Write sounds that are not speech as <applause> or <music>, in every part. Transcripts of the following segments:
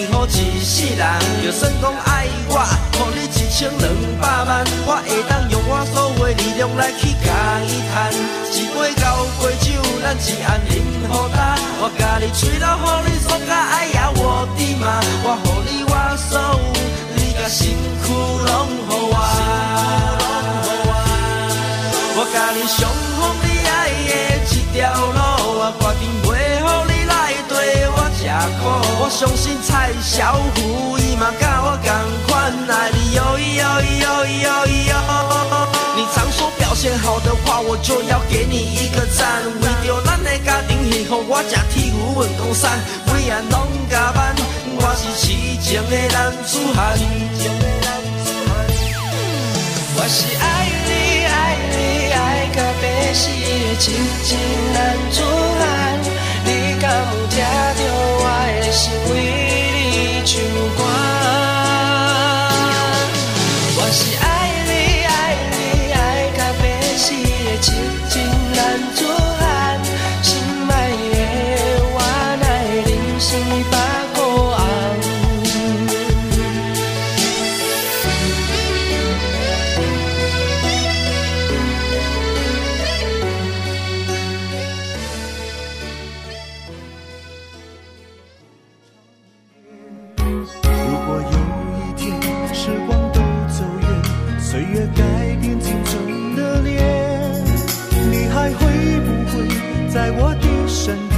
家庭幸福一世人。就算讲爱我，互你一千两百万，我会当用我所有的力量来去甲伊赚。一杯交杯酒，咱一暗饮好干。我甲你吹到，互你爽甲哎呀我的妈！我互你我所有，你甲身躯拢互我。我甲你上好你爱的一条路，我决定苦。我相信蔡小虎伊嘛甲我同款爱你哟哟哟哟哟。你常说表现好的话，我就要给你一个赞。为着咱的家庭幸福，我吃铁牛运动衫，每晚拢加班。我是痴情的男子汉。我是爱你爱你爱到要死的痴情男子我的在我的身边。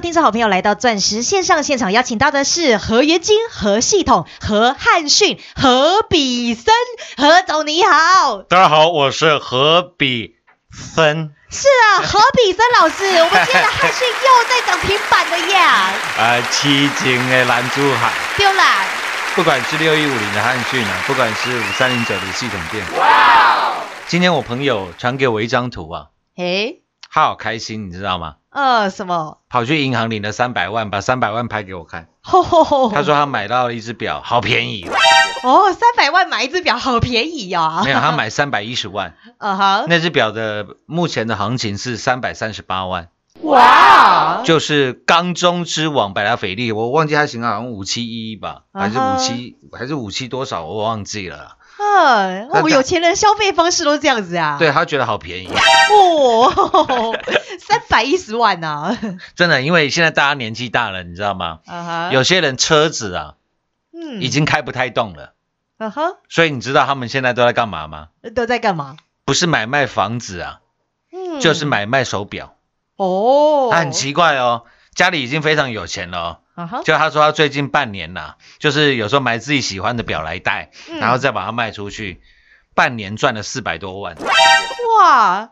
听众好朋友来到钻石线上现场，邀请到的是何元金、何系统、何汉逊、何比森，何总你好。大家好，我是何比森。是啊，何比森老师，我们今天的汉逊又在涨停板的呀，啊，<laughs> 七情的蓝珠海，丢啦，不管是六一五零的汉讯啊，不管是五三零九的系统店。哇！今天我朋友传给我一张图啊，诶，他好开心，你知道吗？呃，什么？跑去银行领了三百万，把三百万拍给我看。吼吼吼！他说他买到了一只表，好便宜哦。哦，三百万买一只表，好便宜哦。没有，他买三百一十万，嗯哼，那只表的目前的行情是三百三十八万。哇，就是缸中之王百达翡丽，我忘记它型号好像五七一吧，还是五七还是五七多少，我忘记了。嗯，<laughs> 我们，有钱人消费方式都是这样子啊。对他觉得好便宜，哦，<laughs> 三百一十万呐、<laughs> 真的，因为现在大家年纪大了，你知道吗？啊哈，有些人车子啊嗯已经开不太动了，啊哈，所以你知道他们现在都在干嘛吗？都在干嘛？不是买卖房子啊，嗯就是买卖手表。哦，他很奇怪哦，家里已经非常有钱了哦。啊哈，就他说他最近半年呐、就是有时候买自己喜欢的表来戴，嗯然后再把它卖出去，半年赚了四百多万。哇，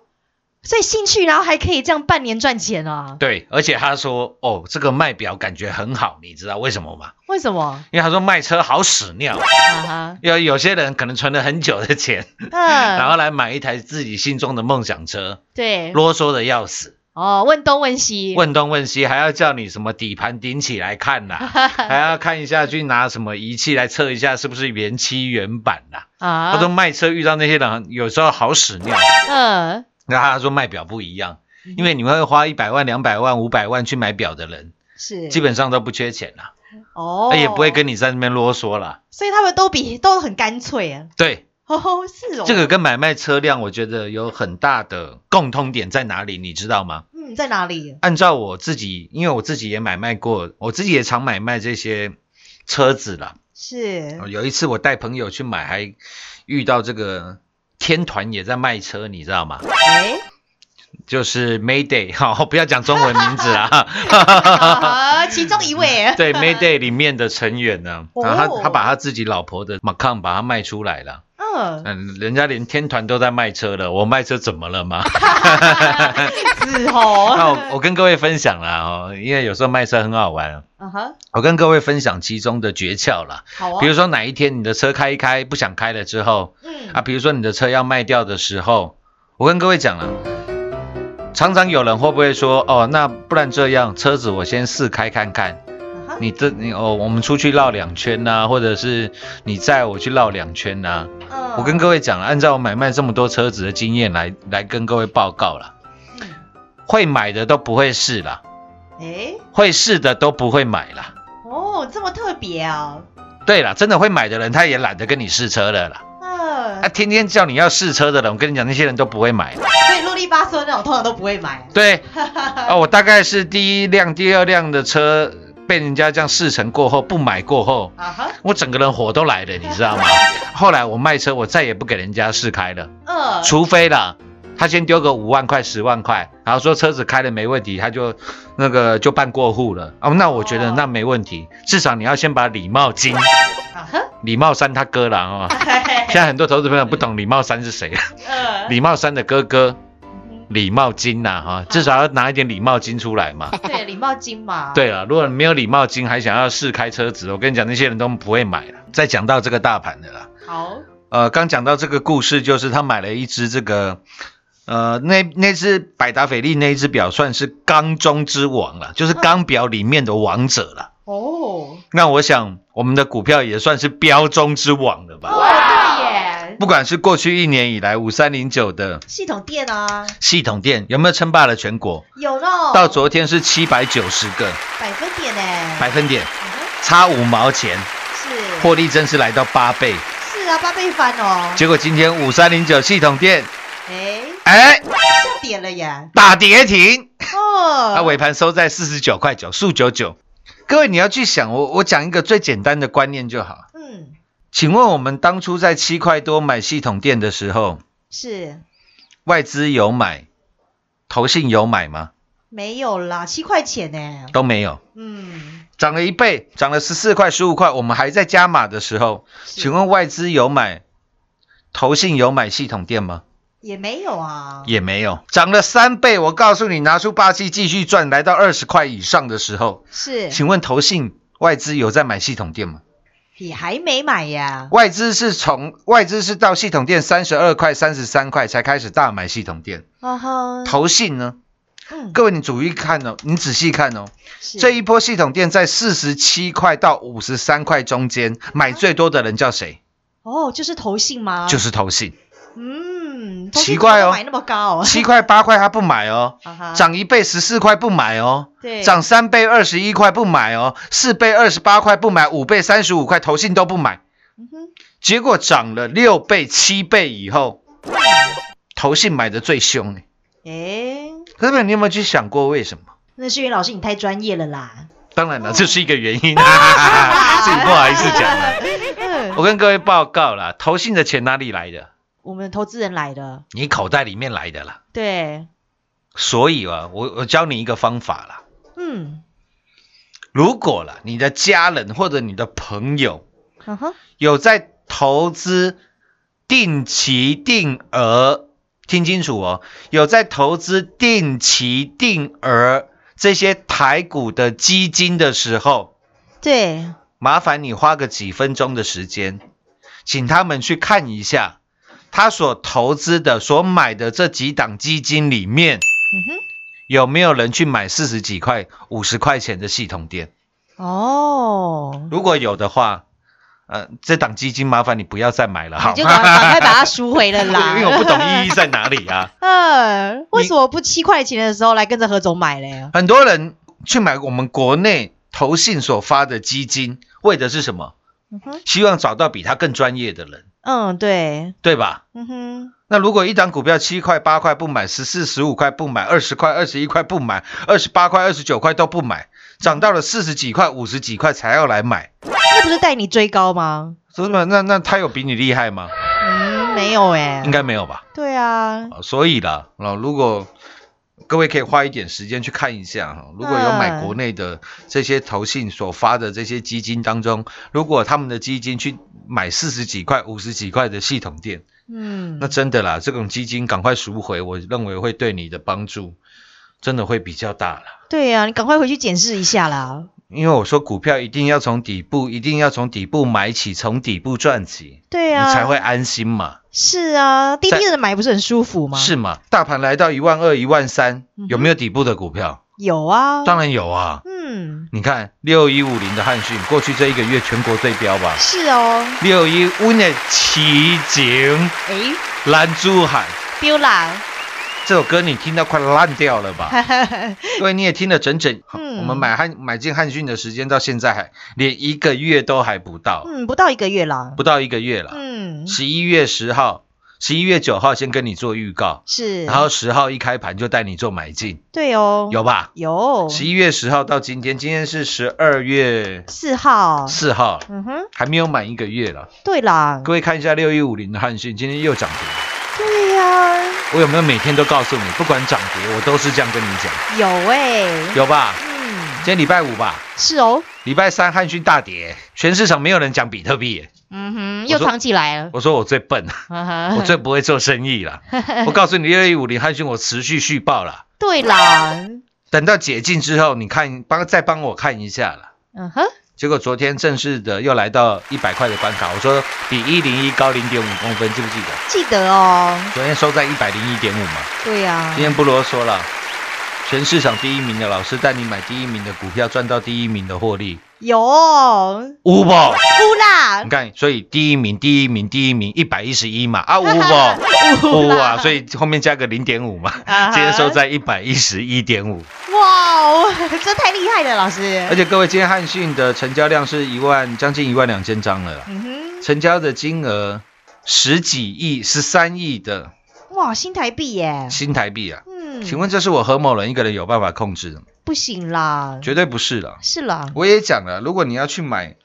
所以兴趣，然后还可以这样半年赚钱啊？对，而且他说哦，这个卖表感觉很好，你知道为什么吗？为什么？因为他说卖车好屎尿，啊哈，有有些人可能存了很久的钱，嗯，然后来买一台自己心中的梦想车，对，啰嗦的要死，哦，问东问西，问东问西，还要叫你什么底盘顶起来看呐、<laughs> 还要看一下去拿什么仪器来测一下是不是原漆原版呐、啊，他说卖车遇到那些人有时候好屎尿，嗯，然后他说卖表不一样，因为你会花一百万、两百万、五百万去买表的人，是。基本上都不缺钱啦，哦，他也不会跟你在那边啰嗦啦。所以他们都比都很干脆啊。对，<laughs> 哦，是哦，这个跟买卖车辆，我觉得有很大的共通点在哪里，你知道吗？嗯，在哪里？按照我自己，因为我自己也买卖过，我自己也常买卖这些车子啦。是有一次我带朋友去买，还遇到这个天团也在卖车，你知道吗？哎，就是 Mayday，好，<laughs> 不要讲中文名字啦。啊，<laughs> 其中一位，对 Mayday 里面的成员呢，哦然后他他把他自己老婆的 Macan 把它卖出来了。嗯，嗯，人家连天团都在卖车了，我卖车怎么了吗？<laughs> 是哦，<laughs> 那我我跟各位分享啦哦，因为有时候卖车很好玩，嗯哼，我跟各位分享其中的诀窍啦。好啊，比如说哪一天你的车开一开不想开了之后，嗯。啊，比如说你的车要卖掉的时候，我跟各位讲了，常常有人会不会说，哦，那不然这样，车子我先试开看看，你这你哦，我们出去绕两圈呐、或者是你载我去绕两圈呐、嗯。我跟各位讲了，按照我买卖这么多车子的经验来来跟各位报告了，嗯会买的都不会试啦，哎，会试的都不会买了。哦，这么特别啊，对了，真的会买的人，他也懒得跟你试车了啦。嗯。他、，天天叫你要试车的人，我跟你讲，那些人都不会买。所以啰里吧嗦那种通常都不会买，对，啊，我大概是第一辆、第二辆的车被人家这样试乘过后不买过后，啊哈，我整个人火都来了，你知道吗？<laughs> 后来我卖车，我再也不给人家试开了，嗯，除非啦，他先丢个五万块、十万块，然后说车子开了没问题，他就那个就办过户了。哦，那我觉得哦。那没问题，至少你要先把李茂金、啊哈，李茂山他哥了啊、哦。<laughs> 现在很多投资朋友不懂李茂山是谁，嗯，李茂山的哥哥李茂金呐、哈，至少要拿一点礼貌金出来嘛。<laughs> 对，礼貌金嘛，，对了，如果你没有礼貌金，还想要试开车子，我跟你讲，那些人都不会买了。再讲到这个大盘的啦，好，呃，刚讲到这个故事，就是他买了一只这个，呃，那那只百达翡丽那一只表算是钢中之王了，就是钢表里面的王者了。哦，那我想我们的股票也算是标中之王了吧？不管是过去一年以来五三零九的系统店啊，系统店有没有称霸了全国？有喽，到昨天是七百九十个。百分点呢，百分点，嗯差五毛钱，是。获利真是来到八倍。是啊，八倍翻哦，结果今天五三零九系统店，哎，哎，下跌了耶，打跌停，哦，它尾盘收在四十九块九，数九九。各位你要去想，我我讲一个最简单的观念就好。嗯，请问我们当初在七块多买系统店的时候，是外资有买，投信有买吗？没有啦，七块钱呢，都没有，嗯，涨了一倍，涨了十四块、十五块。我们还在加码的时候，是请问外资有买，投信有买系统店吗？也没有啊，也没有，涨了三倍。我告诉你，拿出霸气继续赚，来到二十块以上的时候，是请问投信外资有在买系统店吗？也还没买呀，外资是从外资是到系统店三十二块、三十三块才开始大买系统店，哦吼，投信呢？嗯，各位你注意看哦，你仔细看哦，是。这一波系统店在四十七块到五十三块中间买最多的人叫谁？哦，就是投信吗？就是投信，嗯，奇怪哦买那么高，七块八块他不买哦，涨一倍十四块不买哦，对涨三倍二十一块不买哦，四倍二十八块不买，五倍三十五块投信都不买。嗯哼结果涨了六倍、七倍以后，投信买的最凶哎。哎，可是你有没有去想过为什么？那是因为老师你太专业了啦。当然了，这是一个原因，<laughs> 自己不好意思讲了。嗯，我跟各位报告啦，投信的钱哪里来的？我们投资人来的，你口袋里面来的啦。对，所以啊，我我教你一个方法啦。嗯，如果了你的家人或者你的朋友嗯哼，有在投资定期定额，听清楚哦，有在投资定期定额这些台股的基金的时候，对，麻烦你花个几分钟的时间，请他们去看一下他所投资的、所买的这几档基金里面，嗯哼，有没有人去买四十几块、五十块钱的系统店？哦，如果有的话，呃，这档基金麻烦你不要再买了，好你就赶赶快把它赎回了啦。<laughs> 因为我不懂意义在哪里啊。<laughs> 嗯，为什么不七块钱的时候来跟着何总买嘞？很多人去买我们国内投信所发的基金，为的是什么？嗯哼，希望找到比他更专业的人，嗯，对，对吧？嗯哼，那如果一档股票七块、八块不买，十四、十五块不买，二十块、二十一块不买，二十八块、二十九块都不买，涨到了四十几块、五十几块才要来买，那不是带你追高吗？真的？那那他有比你厉害吗？嗯，没有哎，应该没有吧？对啊，啊所以啦，那，如果各位可以花一点时间去看一下哈，如果有买国内的这些投信所发的这些基金当中，如果他们的基金去买四十几块、五十几块的系统店，嗯，那真的啦，这种基金赶快赎回，我认为会对你的帮助真的会比较大啦。对呀、啊，你赶快回去检视一下啦。因为我说股票一定要从底部，一定要从底部买起，从底部赚起，对呀、啊，你才会安心嘛。是啊，低低的买不是很舒服吗？是嘛？大盘来到一万二、一万三有没有底部的股票？有啊，当然有啊。嗯，你看六一五零的汉讯，过去这一个月全国最标吧？是哦，六一五的奇景哎，蓝珠海丢啦，这首歌你听到快烂掉了吧？<laughs> 各位你也听了整整，嗯。我们买汉买进汉讯的时间到现在还连一个月都还不到，嗯，不到一个月啦，不到一个月了。嗯，十一月十号、十一月九号先跟你做预告，是，然后十号一开盘就带你做买进，对哦，有吧？有。十一月十号到今天，今天是十二月四号，四号，嗯哼，还没有满一个月了。对啦，各位看一下六一五零的汉讯，今天又涨。对呀、我有没有每天都告诉你，不管涨跌，我都是这样跟你讲，有哎、有吧？嗯，今天礼拜五吧，是哦，礼拜三汉讯大跌，全市场没有人讲比特币。嗯哼，又藏起来了，我说我最笨，我我最不会做生意了。<laughs> 我告诉你，六一五零汉讯我持续续报了，对啦，等到解禁之后，你看帮再帮我看一下了。嗯哼，结果昨天正式的又来到一百块的关卡，我说比一零一高零点五公分，记不记得？记得哦，昨天收在一百零一点五嘛。对呀、今天不啰嗦了，全市场第一名的老师带你买第一名的股票，赚到第一名的获利，有。哦五宝。乌啦。你，看，所以第一名，第一名，第一名，一百一十一嘛，啊，五宝，<laughs> 乌五啊，所以后面加个零点五嘛，今天收在一百一十一点五。哇哦，<laughs> 这太厉害了，老师。而，且各位，今天汉讯的成交量是一万，将近一万两千张了啦，嗯哼，成交的金额十几亿、十三亿的哇，新台币耶，新台币啊。嗯，请问这是我何某人一个人有办法控制的吗？不行啦，绝对不是了。是啦，我也讲了，如果你要去买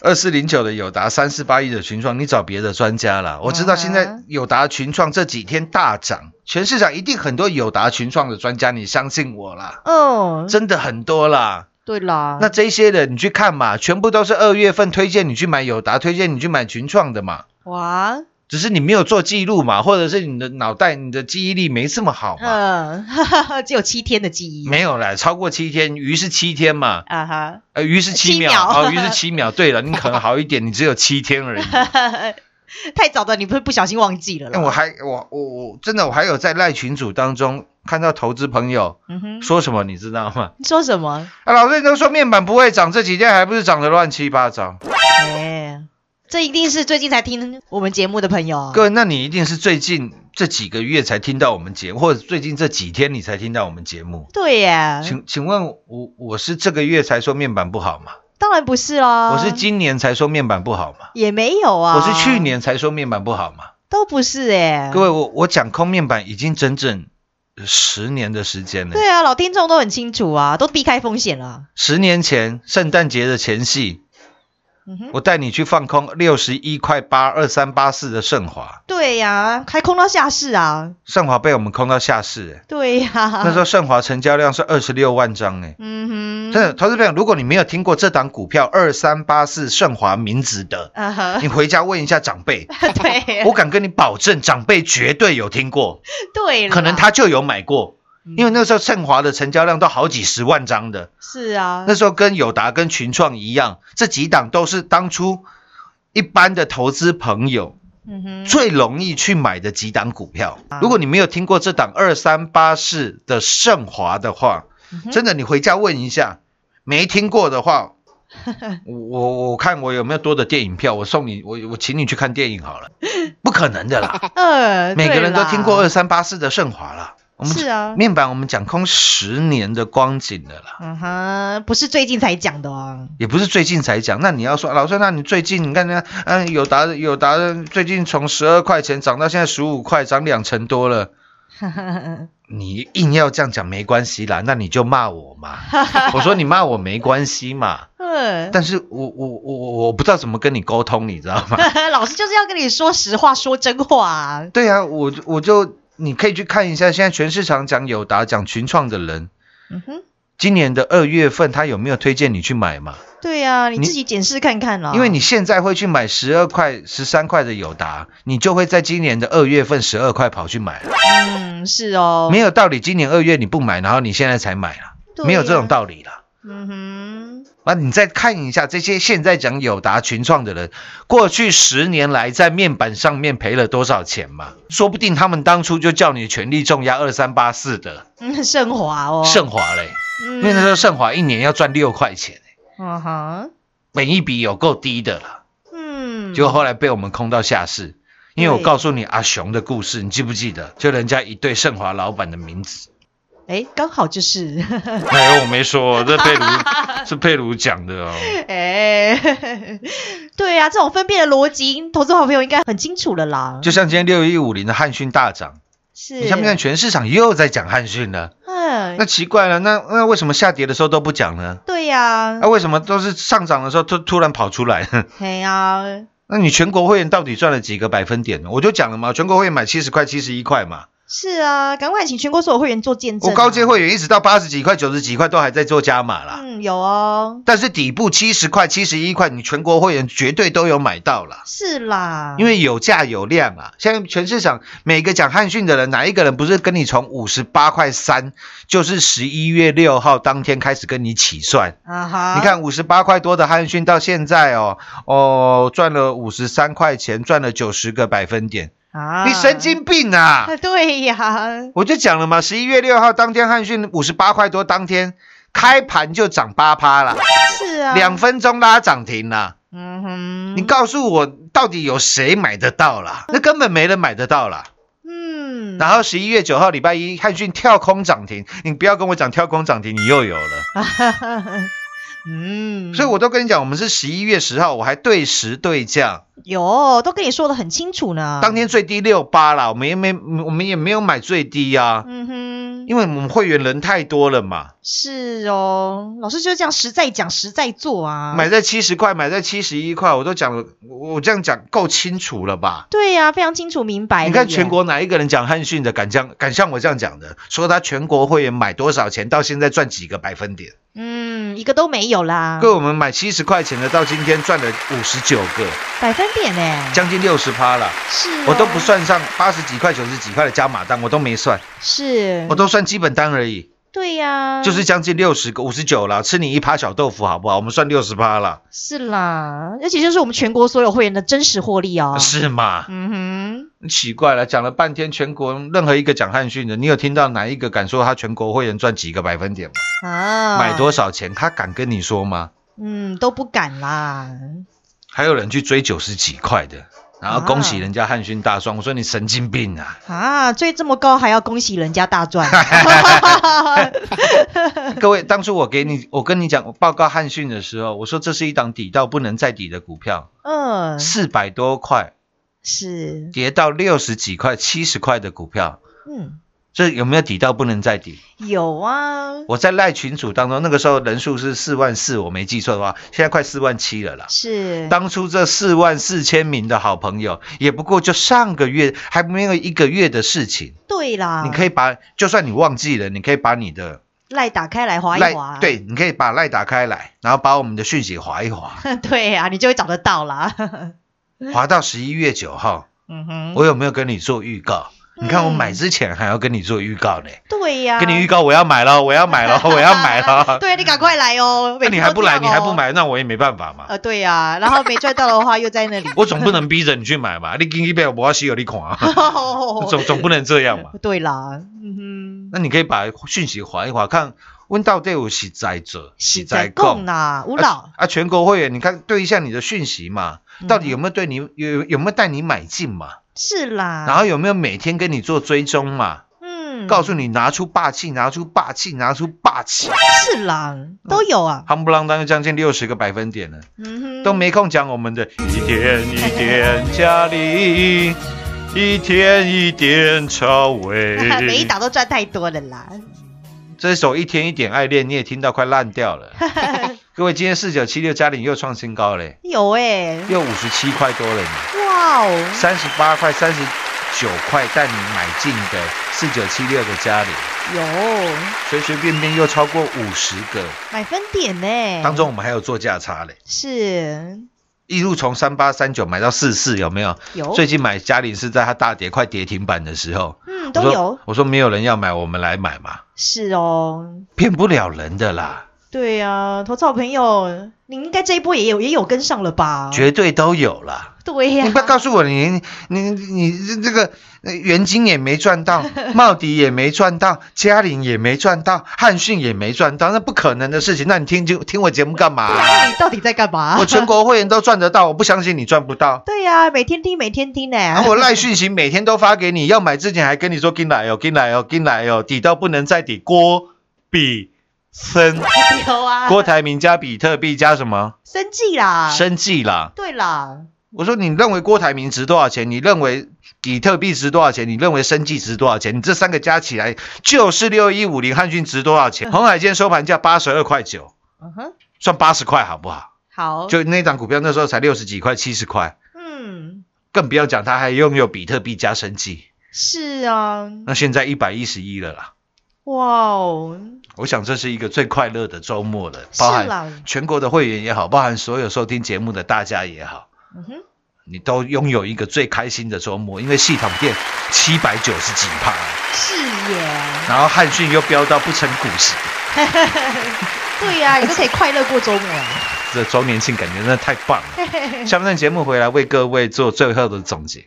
二四零九的友达三四八一的群创，你找别的专家啦。我知道现在嗯友达群创这几天大涨，全市场一定很多友达群创的专家，你相信我啦，哦，真的很多啦。对啦，那这些人你去看嘛，全部都是二月份推荐你去买友达，推荐你去买群创的嘛。哇，只是你没有做记录嘛，或者是你的脑袋、你的记忆力没这么好嘛。嗯，哈哈哈，只有七天的记忆，没有啦，超过七天，鱼是七天嘛，啊哈，呃，鱼是七秒，哦，鱼是 <laughs> 七秒。对了，你可能好一点，你只有七天而已。<laughs> 太早的你不会不小心忘记了啦，那我还我我我真的我还有在赖群组当中看到投资朋友嗯哼，说什么，你知道吗？你说什么？啊，老师你都说面板不会涨，这几天还不是涨得乱七八糟？哎，这一定是最近才听我们节目的朋友啊，各位，那你一定是最近这几个月才听到我们节目，或者最近这几天你才听到我们节目。对耶，请请问我我是这个月才说面板不好吗？当然不是啦，我是今年才说面板不好吗，也没有啊，我是去年才说面板不好吗。都不是哎、各位，我我讲空面板已经整整十年的时间了。对啊，老听众都很清楚啊，都避开风险了。十年前圣诞节的前夕，嗯，我带你去放空六十一块八二三八四的盛华，对呀、还空到下市啊，盛华被我们空到下市、欸。对呀、那时候盛华成交量是二十六万张哎、嗯哼，真的，投资朋友，如果你没有听过这档股票二三八四盛华名字的，你回家问一下长辈，<laughs> 对，我敢跟你保证，长辈绝对有听过，对，可能他就有买过，嗯因为那时候盛华的成交量都好几十万张的，是啊，那时候跟友达跟群创一样，这几档都是当初一般的投资朋友嗯哼，最容易去买的几档股票。啊。如果你没有听过这档二三八四的盛华的话，真的你回家问一下，没听过的话，<laughs> 我我看我有没有多的电影票，我送你，我我请你去看电影好了。不可能的啦，<laughs> 呃，每个人都听过二三八四的盛华啦。我们是啊面板我们讲空十年的光景的啦。嗯哼，不是最近才讲的哦，也不是最近才讲，那你要说老师，那你最近你看那嗯有达的友达的最近从十二块钱涨到现在十五块，涨两成多了。<laughs> 你硬要这样讲没关系啦，那你就骂我嘛。<laughs> 我说你骂我没关系嘛，嗯，但是我我我我我不知道怎么跟你沟通，你知道吗？<laughs> 老师就是要跟你说实话，说真话啊，对啊，我我就你可以去看一下，现在全市场讲友达、讲群创的人，嗯哼，今年的二月份他有没有推荐你去买嘛？对呀、你你自己检视看看啦，因为你现在会去买十二块、十三块的友达，你就会在今年的二月份十二块跑去买。了。嗯是哦，没有道理，今年二月你不买，然后你现在才买了，对没有这种道理啦。嗯哼，啊，你再看一下这些现在讲友达群创的人，过去十年来在面板上面赔了多少钱嘛？说不定他们当初就叫你全力重压二三八四的。嗯，<laughs> 盛华哦，盛华嘞，嗯，因为那时候盛华一年要赚六块钱、欸，嗯哼，本一笔有够低的了。嗯，结果后来被我们空到下市，因为我告诉你阿雄的故事，你记不记得？就人家一对盛华老板的名字。哎，刚好就是，没有，我没说，这佩如是佩如讲的哦。<laughs> 哎，<laughs> 对呀、这种分辨的逻辑，投资好朋友应该很清楚了啦。就像今天六一五零的汉讯大涨，是，你看不看全市场又在讲汉讯了？嗯那，奇怪了，那那为什么下跌的时候都不讲呢？对呀、那、为什么都是上涨的时候突突然跑出来？<laughs> 对呀，那你全国会员到底赚了几个百分点呢？我就讲了嘛，全国会员买七十块、七十一块嘛，是啊，赶快请全国所有会员做见证、啊。我高阶，会员一直到八十几块、九十几块都还在做加码啦。嗯，有哦，但是底部七十块、七十一块，你全国会员绝对都有买到啦。是啦，因为有价有量啊！现在全市场每个讲汉讯的人，哪一个人不是跟你从五十八块三，就是十一月六号当天开始跟你起算？啊哈，你看五十八块多的汉讯到现在哦哦赚了五十三块钱，赚了九十个百分点，啊，你神经病啊！啊，对呀，我就讲了嘛，十一月六号当天汉讯五十八块多，当天开盘就涨八趴了，是啊，两分钟拉涨停了。嗯哼，你告诉我，到底有谁买得到啦？那根本没人买得到啦。嗯，然后十一月九号礼拜一，汉讯跳空涨停，你不要跟我讲跳空涨停，你又有了。<laughs> 嗯，所以我都跟你讲，我们是十一月十号，我还对时对价，有都跟你说的很清楚呢。当天最低六八啦，我们也没我们也没有买最低啊、嗯哼，因为我们会员人太多了嘛，是哦，老师就是这样实在讲实在做啊。买在七十块，买在七十一块，我都讲了，我我这样讲够清楚了吧？对呀、非常清楚明白。你看全国哪一个人讲汉讯的敢这样敢像我这样讲的，说他全国会员买多少钱，到现在赚几个百分点？嗯，一个都没有啦，各位，我们买七十块钱的，到今天赚了五十九个，百分点呢？将近六十趴了。是、哦，我都不算上八十几块、九十几块的加码单，我都没算，是，我都算基本单而已，对呀、就是将近六十个、五十九了，吃你一趴小豆腐好不好？我们算六十趴了，是啦，而且就是我们全国所有会员的真实获利哦。是吗？嗯哼奇怪了，讲了半天全国任何一个讲汉讯的，你有听到哪一个敢说他全国会员赚几个百分点吗？啊，买多少钱？他敢跟你说吗？嗯，都不敢啦。还有人去追九十几块的，然后恭喜人家汉勋大赚，我说你神经病啊！啊，追这么高还要恭喜人家大赚，<laughs> 各位，当初我给你，我跟你讲，我报告汉讯的时候，我说这是一档底到不能再底的股票，嗯，四百多块是，跌到六十几块、七十块的股票，嗯，这有没有抵到不能再抵？有啊，我在赖群组当中，那个时候人数是四万四，我没记错的话，现在快四万七了啦。是，当初这四万四千名的好朋友，也不过就上个月还没有一个月的事情。对啦，你可以把，就算你忘记了，你可以把你的赖打开来划一赖划，对，你可以把赖打开来，然后把我们的讯息划一划，<laughs> 对啊，你就会找得到啦。划到十一月九号，嗯哼，我有没有跟你做预告？你看我嗯买之前还要跟你做预告呢，对呀，跟你预告我要买了，我要买了，<laughs> 我要买了。对你赶快来哦，<laughs> 那你还不来，你还不，买，那我也没办法嘛。呃，对呀，然后没赚到的话又在那里，<laughs> 我总不能逼着你去买嘛，你给一杯我要吸有你款啊，总总不能这样嘛。对啦，嗯哼，那你可以把讯息划一划，看问到底有喜在者，是在供呐，吴老啊，啊全国会员，你看对一下你的讯息嘛，嗯。到底有没有对你有有没有带你买进嘛？是啦，然后有没有每天跟你做追踪嘛？嗯，告诉你拿出霸气，拿出霸气，拿出霸气，是啦，都有啊，夯不啷当就将近六十个百分点了，嗯哼，都没空讲我们的一点一点加力，一天一点超威。<laughs> 每一档都赚太多了啦，这首一天一点爱恋，你也听到快烂掉了。<laughs> 各位，今天四九七六嘉玲又创新高嘞，有哎，又五十七块多了呢，哇哦，三十八块、三十九块带你买进的四九七六的嘉玲，有。随随便便又超过五十个，买分点呢，当中我们还有做价差嘞，是。一路从三八三九买到四四，有没有？有，最近买嘉玲是在它大跌快跌停板的时候，嗯都有，我说没有人要买，我们来买嘛，是哦，骗不了人的啦，对呀，投资好朋友，你应该这一波也有也有跟上了吧？绝对都有了。对呀，你不要告诉我你你你你这个呃元金也没赚到，<laughs> 茂迪也没赚到，嘉玲也没赚到，汉讯也没赚到，那不可能的事情。那你听就听我节目干嘛、你到底在干嘛？我全国会员都赚得到，我不相信你赚不到。对呀、每天听，每天听呢。然后我赖讯息每天都发给你，要买之前还跟你说进来哦，进来哦，进来哦，底到不能再底。郭比森，有啊，郭台铭加比特币加什么？生计啦，生计啦。对啦，我说，你认为郭台铭值多少钱？你认为比特币值多少钱？你认为生技值多少钱？你这三个加起来就是六一五零，汉讯值多少钱？红海今天收盘价八十二块九，嗯哼，算八十块好不好？好，就那档股票那时候才六十几块、七十块，嗯，更不要讲它还拥有比特币加生技，是啊，那现在一百一十一了啦。哇哦，我想这是一个最快乐的周末了，是包含啦，全国的会员也好，包含所有收听节目的大家也好。嗯哼，你都拥有一个最开心的周末，因为系统店七百九十几趴，是耶，然后汉讯又飙到不成股息，<laughs> 对呀、你都可以快乐过周末啊。<laughs> 这周年庆感觉真的太棒了。<laughs> 下半段节目回来为各位做最后的总结。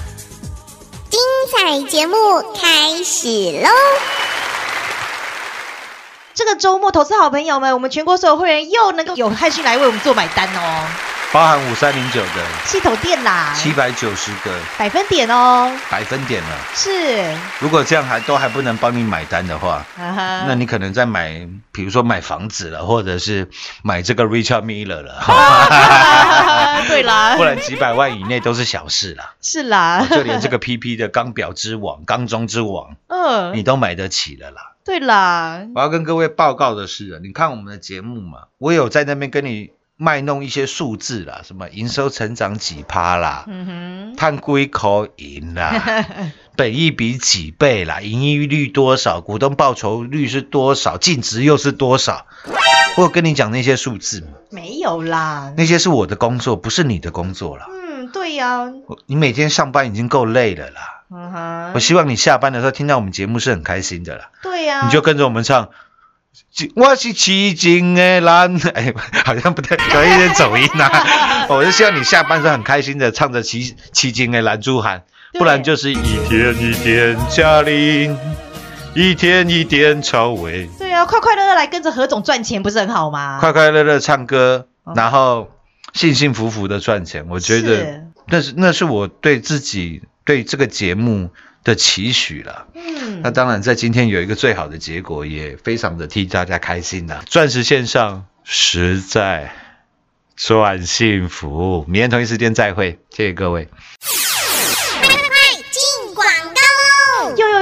精彩节目开始喽！这个周末，投资好朋友们，我们全国所有会员又能够有汉讯来为我们做买单哦。包含五三零九的系统电啦，七百九十个。百分点哦，百分点了。是，如果这样还都还不能帮你买单的话，那你可能在买，比如说买房子了，或者是买这个 Richard Miller 了，<laughs> 对啦，不然几百万以内都是小事啦。是啦，就连这个 PP 的钢表之王、钢中之王，嗯，你都买得起了啦。对啦，我要跟各位报告的是，你看我们的节目嘛，我有在那边跟你卖弄一些数字啦，什么营收成长几趴啦，嗯碳归口赢啦，<laughs> 本益比几倍啦，盈利率多少，股东报酬率是多少，净值又是多少，我有跟你讲那些数字嘛，哼，没有啦，那些是我的工作，不是你的工作啦。嗯，对呀，我你每天上班已经够累了啦，嗯哼，我希望你下班的时候听到我们节目是很开心的啦。对呀，你就跟着我们唱。我是奇经的蓝，<laughs> 哎，好像不太有一点走音啊。<laughs> 我就希望你下班时候很开心的唱着奇奇经的蓝珠喊，不然就是一天一天嘉玲，一天一天超伟，对啊，快快乐乐来跟着何总赚钱，不是很好吗？快快乐乐唱歌哦，然后幸幸福福的赚钱。我觉得那是那是我对自己对这个节目的期许了。嗯，那当然，在今天有一个最好的结果，也非常的替大家开心呐、钻石线上实在赚幸福，明天同一时间再会，谢谢各位。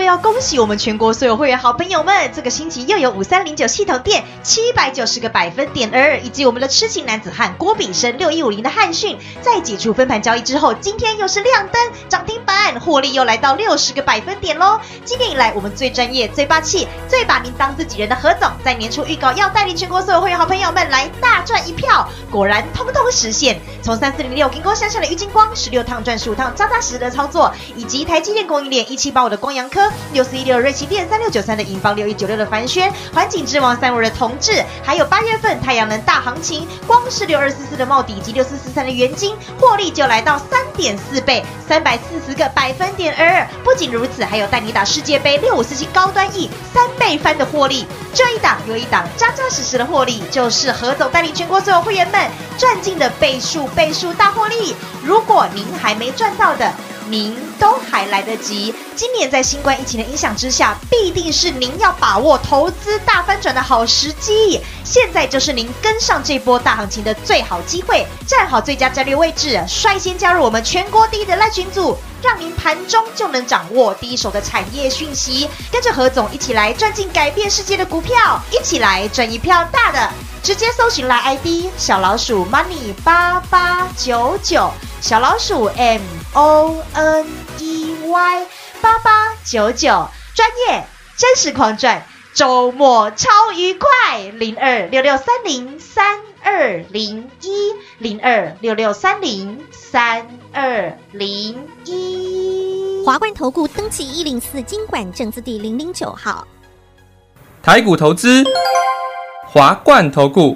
要恭喜我们全国所有会员好朋友们，这个星期又有五三零九系统店七百九十个百分点儿，以及我们的痴情男子汉郭炳生六一五零的汉讯，在解除分盘交易之后，今天又是亮灯涨停板，获利又来到六十个百分点喽。今年以来，我们最专业、最霸气、最把您当自己人的何总，在年初预告要带领全国所有会员好朋友们来大赚一票，果然通通实现。从三四零六金光向下的郁金光，十六趟赚十五趟，扎扎实实的操作，以及台积电供应链一七八五的光阳科，六四一六的瑞奇电，三六九三的银邦，六一九六的凡轩，环境之王三五的同志，还有八月份太阳能大行情，光是六二四四的茂迪以及六四四三的元金，获利就来到三点四倍，三百四十个百分点二。不仅如此，还有带你打世界杯六五四七高端 E 三倍翻的获利，这一档又一档扎扎实实的获利，就是何总带领全国所有会员们赚进的倍数倍数大获利。如果您还没赚到的，您都还来得及。今年在新冠疫情的影响之下，必定是您要把握投资大翻转的好时机。现在就是您跟上这波大行情的最好机会，站好最佳战略位置，率先加入我们全国第一的赖群组。让您盘中就能掌握第一手的产业讯息，跟着何总一起来赚进改变世界的股票，一起来赚一票大的。直接搜寻来 ID 小老鼠 money 八八九九，小老鼠 M O N E Y 八八九九，专业真实狂赚，周末超愉快，零二六六三零三二零一零二六六三零三二零一。华冠投顾登记一零四经管证字第零零九号。台股投资，华冠投顾。